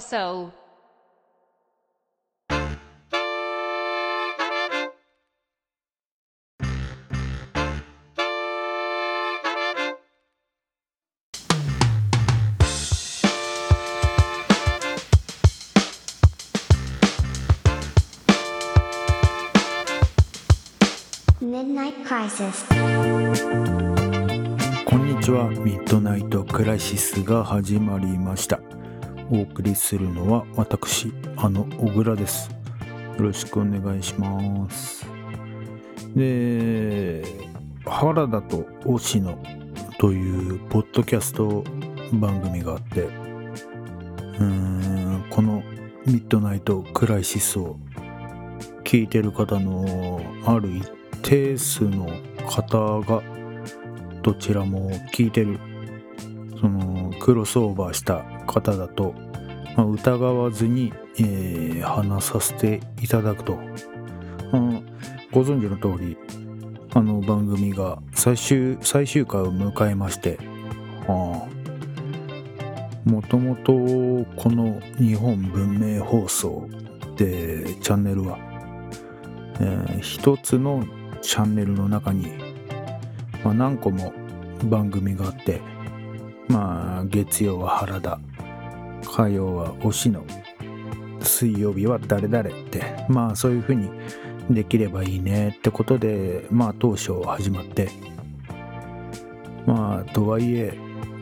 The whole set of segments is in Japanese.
so. こんにちは。ミッドナイトクライシスが始まりましたお送りするのは私あの小倉です。よろしくお願いします。で原田と押野というポッドキャスト番組があってうーんこのミッドナイトクライシスを聞いてる方のある一定数の方がどちらも聞いてるそのクロスオーバーした方だと、まあ、疑わずに、えー、話させていただくと、うん、ご存知の通りあの番組が最終最終回を迎えましてもともとこの日本文明放送でチャンネルは、えー、一つのチャンネルの中に、まあ、何個も番組があってまあ月曜は原田。火曜は推しの。水曜日は誰々って。まあそういう風にできればいいねってことでまあ当初始まって。まあとはいえ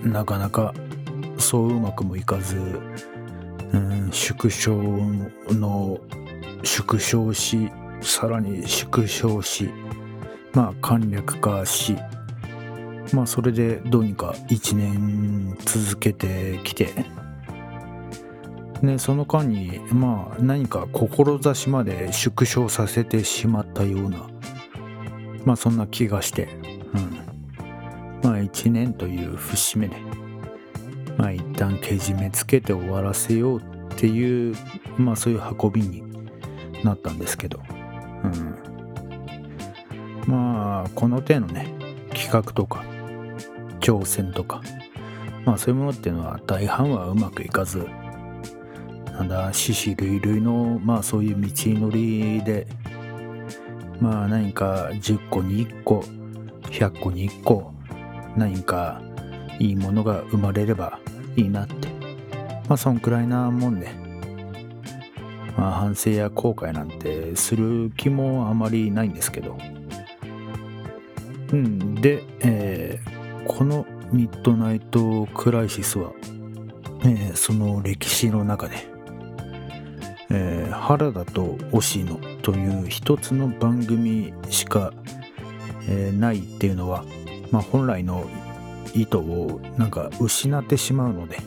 なかなかそううまくもいかず、うん、縮小の縮小しさらに縮小しまあ簡略化しまあそれでどうにか1年続けてきて。でその間にまあ何か志まで縮小させてしまったようなまあそんな気がして、うん、まあ1年という節目でまあ一旦けじめつけて終わらせようっていうまあそういう運びになったんですけど、うん、まあこの手のね企画とか挑戦とか。まあそういうものっていうのは大半はうまくいかず。なんだ死死類類のまあそういう道のりでまあ何か10個に1個100個に1個何かいいものが生まれればいいなって。まあそんくらいなもんで。まあ反省や後悔なんてする気もあまりないんですけど。うん、で、えー、このミッドナイトクライシスは、えー、その歴史の中で、えー、原田と押野という一つの番組しか、えー、ないっていうのは、まあ、本来の意図をなんか失ってしまうので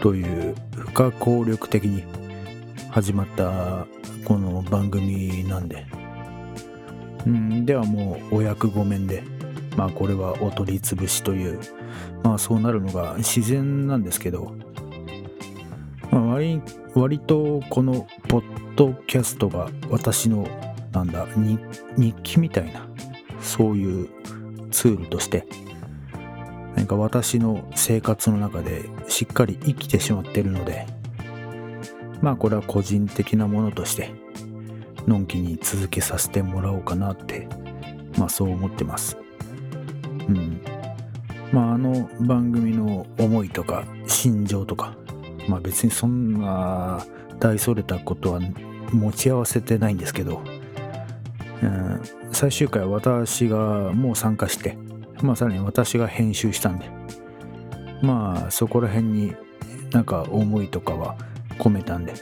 という不可抗力的に始まったこの番組なんで。うん、ではもうお役御免で、まあこれはお取り潰しという、まあそうなるのが自然なんですけど、まあ、割割とこのポッドキャストが私のなんだ日記みたいなそういうツールとして何か私の生活の中でしっかり生きてしまってるのでまあこれは個人的なものとしてのんきに続けさせてもらおうかなって、まあそう思ってます。うん。まああの番組の思いとか心情とか、まあ別にそんな大それたことは持ち合わせてないんですけど、うん、最終回私がもう参加して、まあさらに私が編集したんで、まあそこら辺になんか思いとかは込めたんで、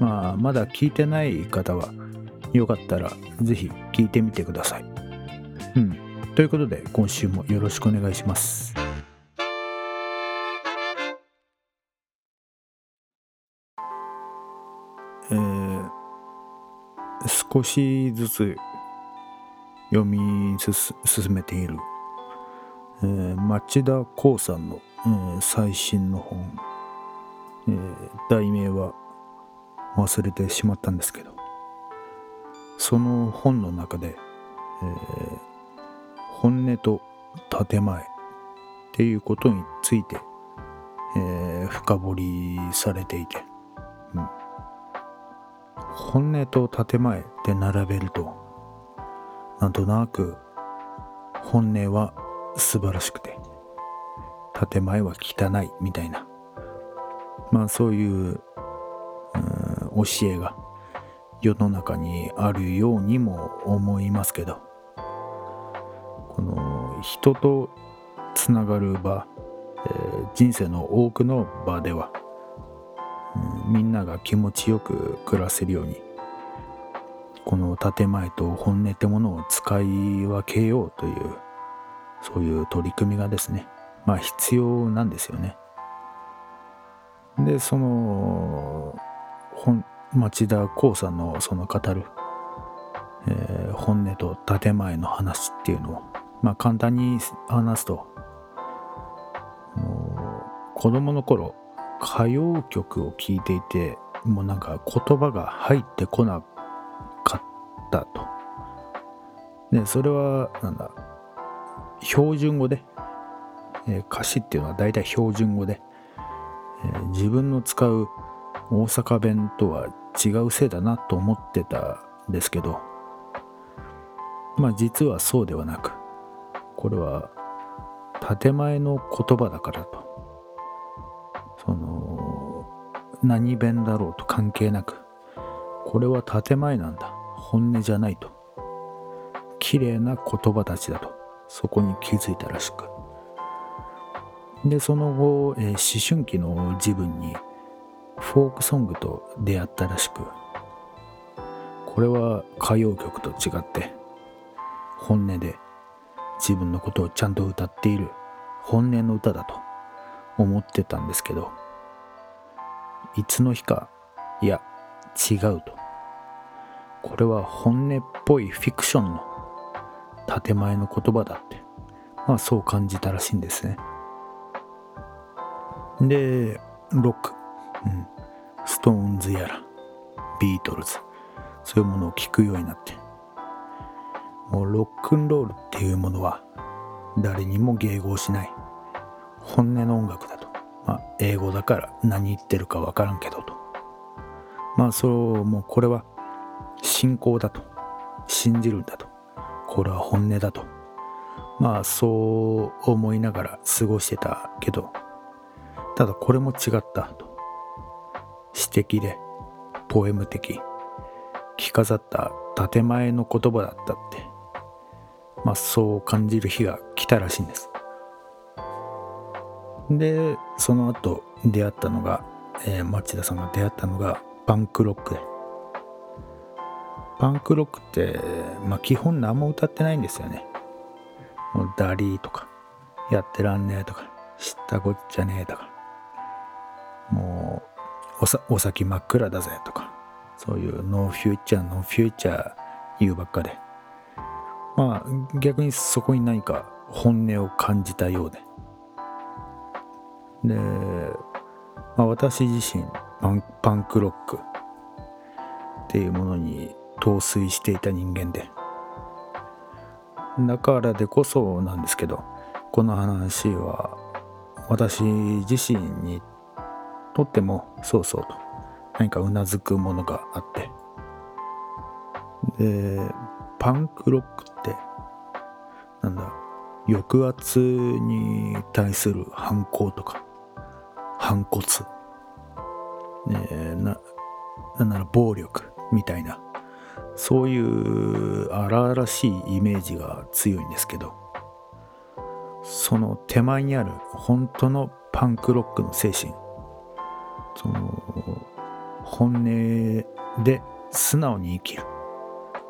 まあまだ聞いてない方は、よかったらぜひ聞いてみてください。うん。ということで今週もよろしくお願いします。えー、少しずつ読み進めている、えー、町田光さんの、えー、最新の本、えー、題名は忘れてしまったんですけどその本の中で、えー、本音と建前っていうことについて、えー、深掘りされていて、うん、本音と建前で並べるとなんとなく本音は素晴らしくて建前は汚いみたいなまあそういう、教えが世の中にあるようにも思いますけど人とつながる場、えー、人生の多くの場では、うん、みんなが気持ちよく暮らせるようにこの建前と本音ってものを使い分けようというそういう取り組みがですねまあ必要なんですよね。でその町田光さんのその語る、えー、本音と建前の話っていうのをまあ簡単に話すと子供の頃歌謡曲を聴いていてもうなんか言葉が入ってこなかったと。でそれはなんだ標準語で、えー、歌詞っていうのは大体標準語で、えー、自分の使う大阪弁とは違うせいだなと思ってたんですけどまあ実はそうではなくこれは建前の言葉だからと。その何弁だろうと関係なくこれは建前なんだ。本音じゃないと。綺麗な言葉たちだと。そこに気づいたらしく。でその後、えー、思春期の自分にフォークソングと出会ったらしく。これは歌謡曲と違って本音で自分のことをちゃんと歌っている本音の歌だと思ってたんですけどいつの日かいや違うと。これは本音っぽいフィクションの建前の言葉だってまあそう感じたらしいんですね。でロック、うん、ストーンズやらビートルズそういうものを聴くようになってロックンロールっていうものは誰にも迎合しない本音の音楽だと。まあ、英語だから何言ってるかわからんけどと。まあ、そう、もうこれは信仰だと。信じるんだと。これは本音だと。まあ、そう思いながら過ごしてたけど、ただこれも違ったと。詩的で、ポエム的、着飾った建前の言葉だったって、まあそう感じる日が来たらしいんです。でその後出会ったのが、えー、町田さんが出会ったのがパンクロックで。パンクロックって、まあ、基本何も歌ってないんですよね。もうだりいとかやってらんねえとか知ったこっちゃねえとか。もうおさお先真っ暗だぜとかそういうノーフューチャーノーフューチャー言うばっかで。まあ逆にそこに何か本音を感じたようで。で、まあ、私自身パンパンクロックっていうものに陶酔していた人間で。だからでこそなんですけどこの話は私自身にとってもそうそうと何かうなずくものがあって。でパンクロックってなんだ抑圧に対する反抗とか。反骨、ね、ななんなら暴力みたいな。そういう荒々しいイメージが強いんですけど。その手前にある本当のパンクロックの精神。その本音で素直に生きる。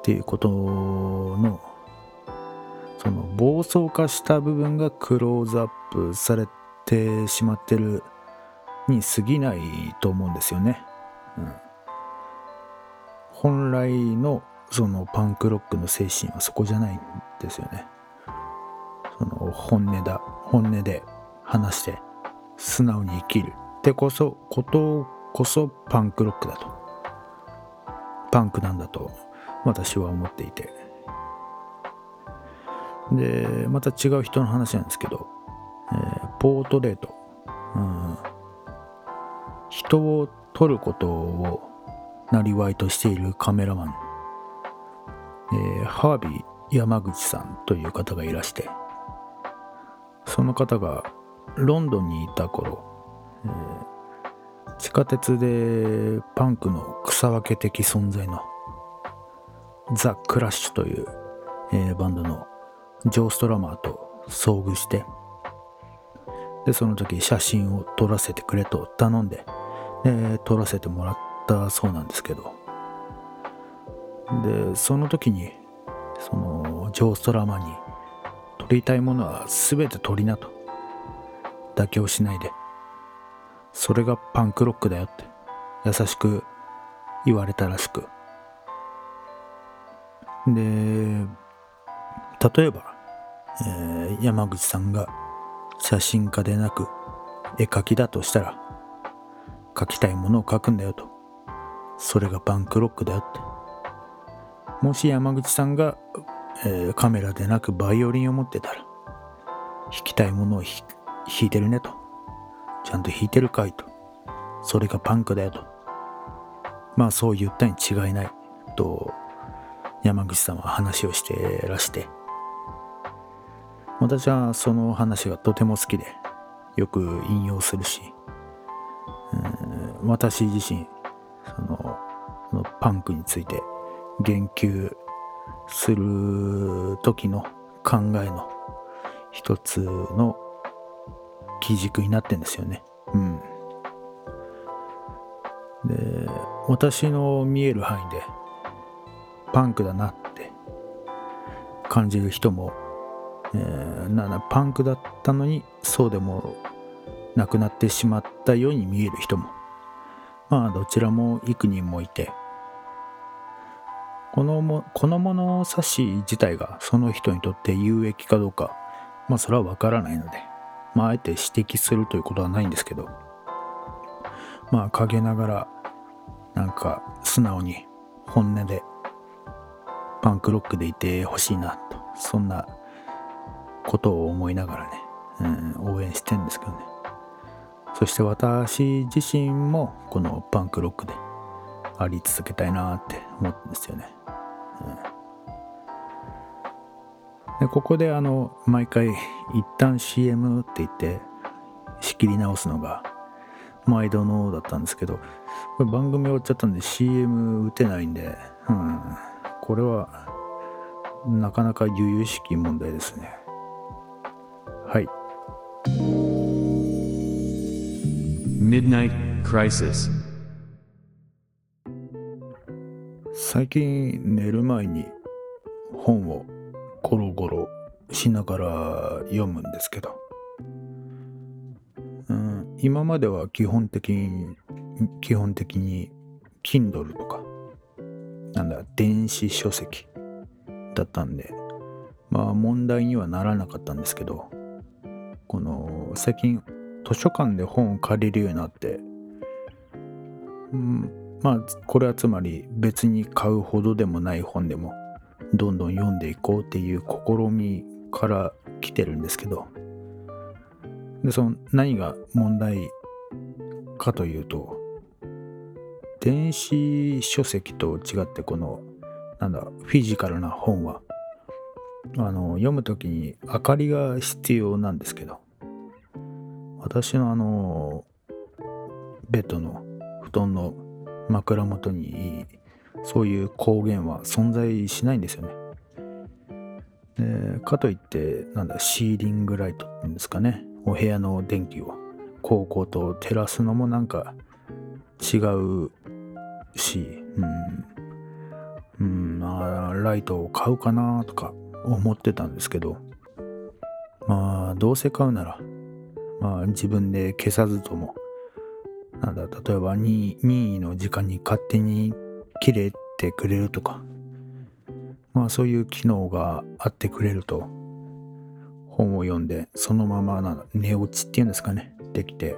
っていうことのその暴走化した部分がクローズアップされてしまってるに過ぎないと思うんですよね。うん、本来のそのパンクロックの精神はそこじゃないんですよね。その本音だ、本音で話して素直に生きるってこそ、ことこそパンクロックだと。パンクなんだと私は思っていて。で、また違う人の話なんですけど、えー、ポートレート。うん人を撮ることをなりわいとしているカメラマン、えー、ハービー山口さんという方がいらしてその方がロンドンにいた頃、えー、地下鉄でパンクの草分け的存在のザ・クラッシュという、えー、バンドのジョー・ストラマーと遭遇してでその時写真を撮らせてくれと頼んでで撮らせてもらったそうなんですけど。でその時にそのジョー・ストラマーに撮りたいものは全て撮りなと。妥協しないで。それがパンクロックだよって優しく言われたらしく。で例えば、えー、山口さんが写真家でなく絵描きだとしたら描きたいものを描くんだよと。それがパンクロックだよって。もし山口さんが、えー、カメラでなくバイオリンを持ってたら弾きたいものを弾いてるねと。ちゃんと弾いてるかいと。それがパンクだよと。まあそう言ったに違いないと山口さんは話をしてらして私はその話がとても好きでよく引用するし、私自身そののパンクについて言及する時の考えの一つの基軸になってんですよね。うん。で私の見える範囲でパンクだなって。感じる人も、えー、なパンクだったのにそうでもなくなってしまったように見える人も。まあどちらも幾人もいて。このもこの物差し自体がその人にとって有益かどうかまあそれはわからないのでまああえて指摘するということはないんですけど。まあ陰ながらなんか素直に本音でパンクロックでいてほしいなとそんなことを思いながらね、うん、応援してんですけどね。そして私自身もこのパンクロックであり続けたいなって思ってんですよね、うん、でここであの毎回一旦 CM って言って仕切り直すのが毎度のだったんですけどこれ番組終わっちゃったんで CM 打てないんで、うん、これはなかなか由々しき問題ですね。はい。Midnight Crisis 最近寝る前に本をゴロゴロしながら読むんですけど、うん、今までは基本的に基本的に Kindle とかなんだ電子書籍だったんでまあ問題にはならなかったんですけどこの最近図書館で本を借りるようになって、うん、まあこれはつまり別に買うほどでもない本でもどんどん読んでいこうっていう試みから来てるんですけどでその何が問題かというと電子書籍と違ってこのなんだフィジカルな本はあの読む時に明かりが必要なんですけど私のあのベッドの布団の枕元にそういう光源は存在しないんですよね。でかといってなんだシーリングライトっていうんですかねお部屋の電気をこうこうと照らすのもなんか違うし、うん、うん、あライトを買うかなとか思ってたんですけど、まあ、どうせ買うなら、まあ、自分で消さずとも、なんだ、例えば任意の時間に勝手に切れてくれるとか、まあそういう機能があってくれると、本を読んで、そのままな寝落ちっていうんですかね、できて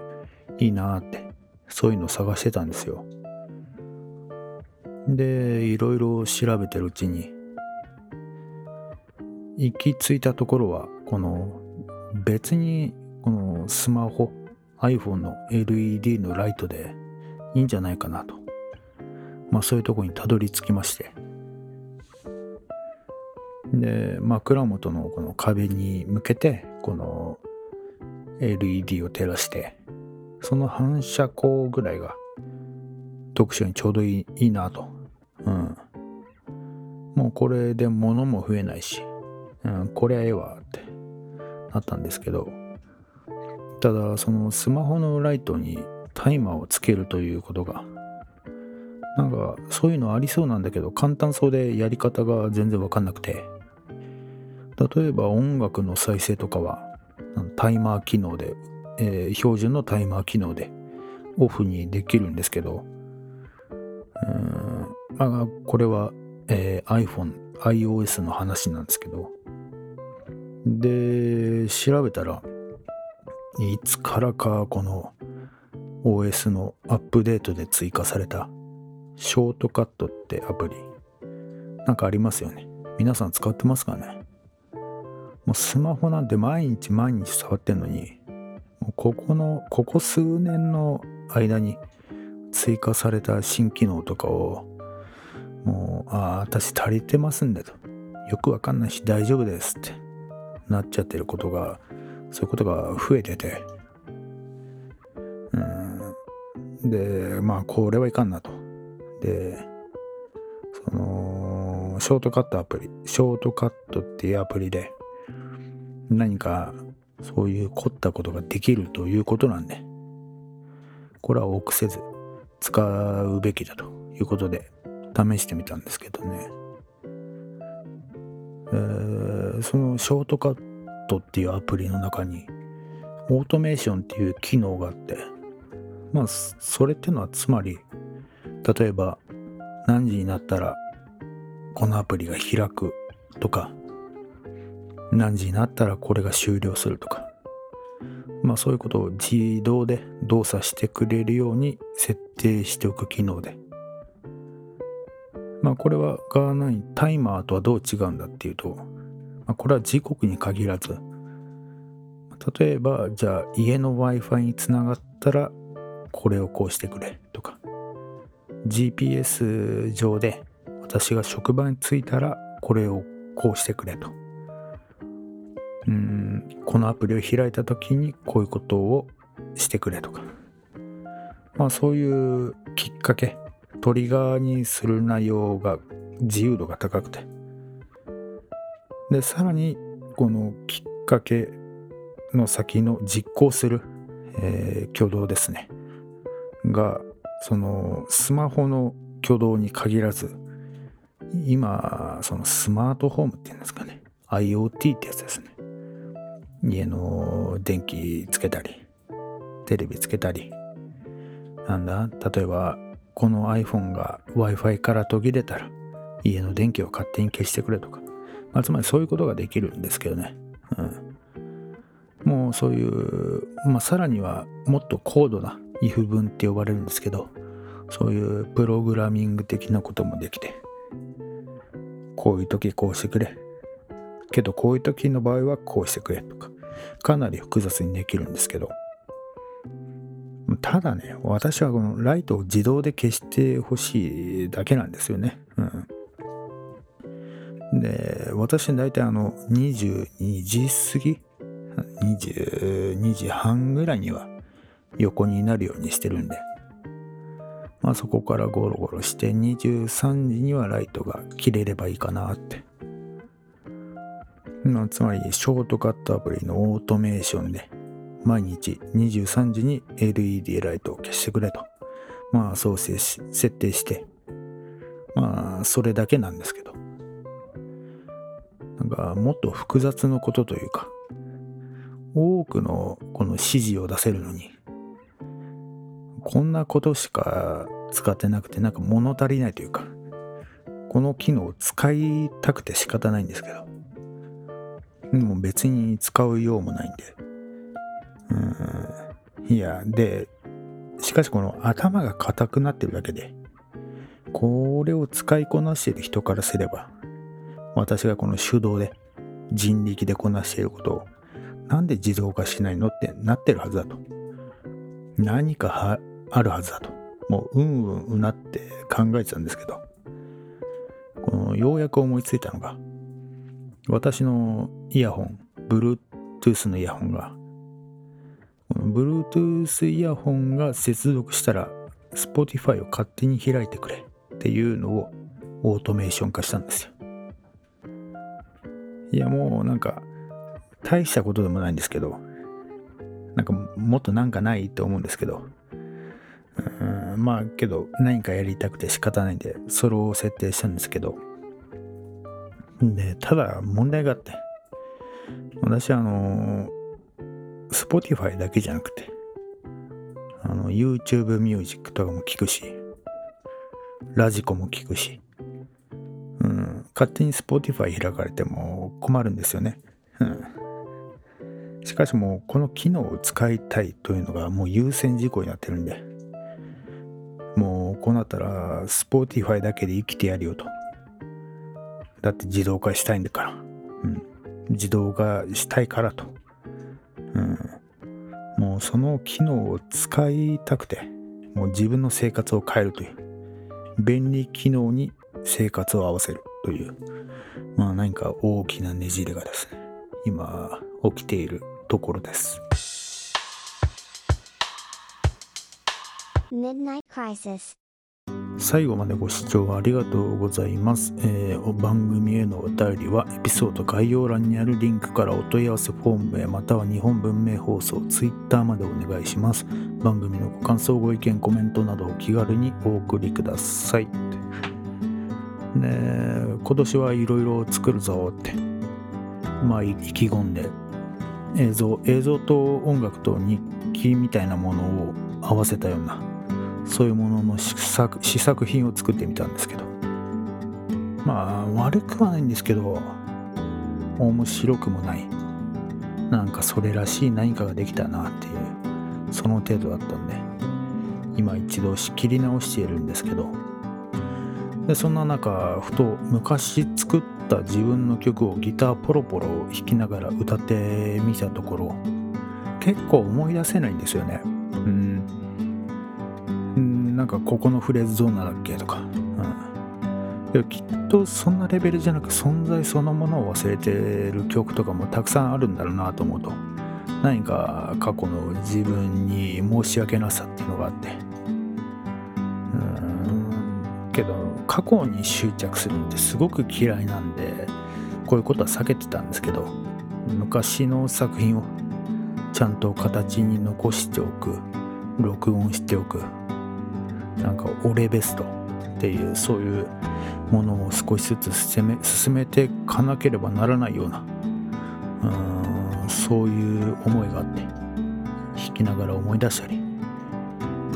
いいなって、そういうのを探してたんですよ。でいろいろ調べてるうちに行き着いたところはこの別にこのスマホ iPhone の LED のライトでいいんじゃないかなと。まあそういうとこにたどり着きまして。で、枕元のこの壁に向けて、この LED を照らして、その反射光ぐらいが読書にちょうどいいいいなと。うん。もうこれで物も増えないし、うん、こりゃええわって。なったんですけど、ただそのスマホのライトにタイマーをつけるということが、なんかそういうのありそうなんだけど、簡単そうでやり方が全然わかんなくて、例えば音楽の再生とかは、タイマー機能で、えー標準のタイマー機能でオフにできるんですけど、うん。まあ、これは、えー iPhone、iOS の話なんですけど、で、調べたら、いつからかこの OS のアップデートで追加されたショートカットってアプリ、なんかありますよね。皆さん使ってますかね。もうスマホなんて毎日毎日触ってんのに、もうここの、ここ数年の間に追加された新機能とかを、もう、ああ、私足りてますんでと。よくわかんないし大丈夫ですってなっちゃってることが、そういうことが増えてて。うん。で、まあ、これはいかんなと。で、その、ショートカットアプリ、ショートカットっていうアプリで、何かそういう凝ったことができるということなんで、これは臆せず使うべきだということで試してみたんですけどね。えーそのショートカットっていうアプリの中にオートメーションっていう機能があって、まあそそれってのはつまり、例えば何時になったらこのアプリが開くとか、何時になったらこれが終了するとか、まあそういうことを自動で動作してくれるように設定しておく機能で。まあこれはが何タイマーとはどう違うんだっていうと、まあ、これは時刻に限らず、例えばじゃあ家の Wi-Fi につながったらこれをこうしてくれとか、GPS 上で私が職場に着いたらこれをこうしてくれと。うんこのアプリを開いた時にこういうことをしてくれとか。まあそういうきっかけトリガーにする内容が自由度が高くて。でさらにこのきっかけの先の実行する、えー挙動ですね。がそのスマホの挙動に限らず今そのスマートホームっていうんですかね。IoT ってやつですね。家の電気つけたりテレビつけたり。なんだ？例えばこの iPhone が Wi-Fi から途切れたら家の電気を勝手に消してくれとか、まあ、つまりそういうことができるんですけどね、うん、もうそういう、まあ、さらにはもっと高度な if 文って呼ばれるんですけどそういうプログラミング的なこともできてこういう時こうしてくれ。けどこういう時の場合はこうしてくれとかかなり複雑にできるんですけど。ただね私はこのライトを自動で消してほしいだけなんですよね、うん、で私大体あの22時過ぎ？22時半ぐらいには横になるようにしてるんで。まあそこからゴロゴロして23時にはライトが切れればいいかなって。まあつまりショートカットアプリのオートメーションで。毎日23時に LED ライトを消してくれと。まあそうせし設定して。まあそれだけなんですけど。なんかもっと複雑なことというか多くのこの指示を出せるのにこんなことしか使ってなくてなんか物足りないというかこの機能を使いたくて仕方ないんですけど。でも別に使うようもないんで。うん。いやでしかしこの頭が硬くなってるだけでこれを使いこなしている人からすれば私がこの手動で人力でこなしていることをなんで自動化しないのってなってるはずだと。何かはあるはずだと。もううんうんうなって考えてたんですけど。このようやく思いついたのが私のイヤホン Bluetooth のイヤホンが Bluetooth イヤホンが接続したら Spotify を勝手に開いてくれっていうのをオートメーション化したんですよ。いやもうなんか大したことでもないんですけどなんかもっとなんかないと思うんですけどうんまあけど何かやりたくて仕方ないんでそれを設定したんですけどでただ問題があって私はあの Spotify だけじゃなくてあの YouTube ミュージックとかも聞くしラジコも聞くしうん勝手に Spotify 開かれても困るんですよね。うん。しかしもうこの機能を使いたいというのがもう優先事項になってるんでもうこうなったら Spotify だけで生きてやるよと。だって自動化したいんだから、うん、自動化したいからと、うん、もうその機能を使いたくてもう自分の生活を変えるという便利機能に生活を合わせるというまあ何か大きなねじれがですね今起きているところです。Midnight Crisis 最後までご視聴ありがとうございます、えー番組へのお便りはエピソード概要欄にあるリンクからお問い合わせフォームへまたは日本文明放送 Twitter までお願いします。番組のご感想ご意見コメントなどお気軽にお送りください。で今年はいろいろ作るぞって。まあ意気込んで。映像映像と音楽と日記みたいなものを合わせたようなそういうものの試作試作品を作ってみたんですけど。まあ悪くはないんですけど面白くもない。なんかそれらしい何かができたなっていうその程度だったんで今一度仕切り直しているんですけど。でそんな中ふと昔作った自分の曲をギターポロポロ弾きながら歌ってみたところ結構思い出せないんですよね。うん。なんかここのフレーズどうなんだっけとか、うん、でもきっとそんなレベルじゃなく存在そのものを忘れてる曲とかもたくさんあるんだろうなと思うと。何か過去の自分に申し訳なさっていうのがあって。うん。けど過去に執着するのってすごく嫌いなんでこういうことは避けてたんですけど昔の作品をちゃんと形に残しておく録音しておく。なんか俺ベストっていうそういうものを少しずつ進め進めていかなければならないようなうーんそういう思いがあって弾きながら思い出したり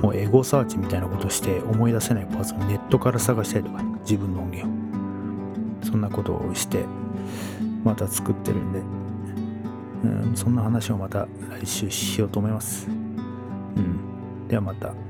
もうエゴサーチみたいなことして思い出せないパーツをネットから探したりとか、ね、自分の音源をそんなことをしてまた作ってるんでうんそんな話をまた来週しようと思います。うん、ではまた。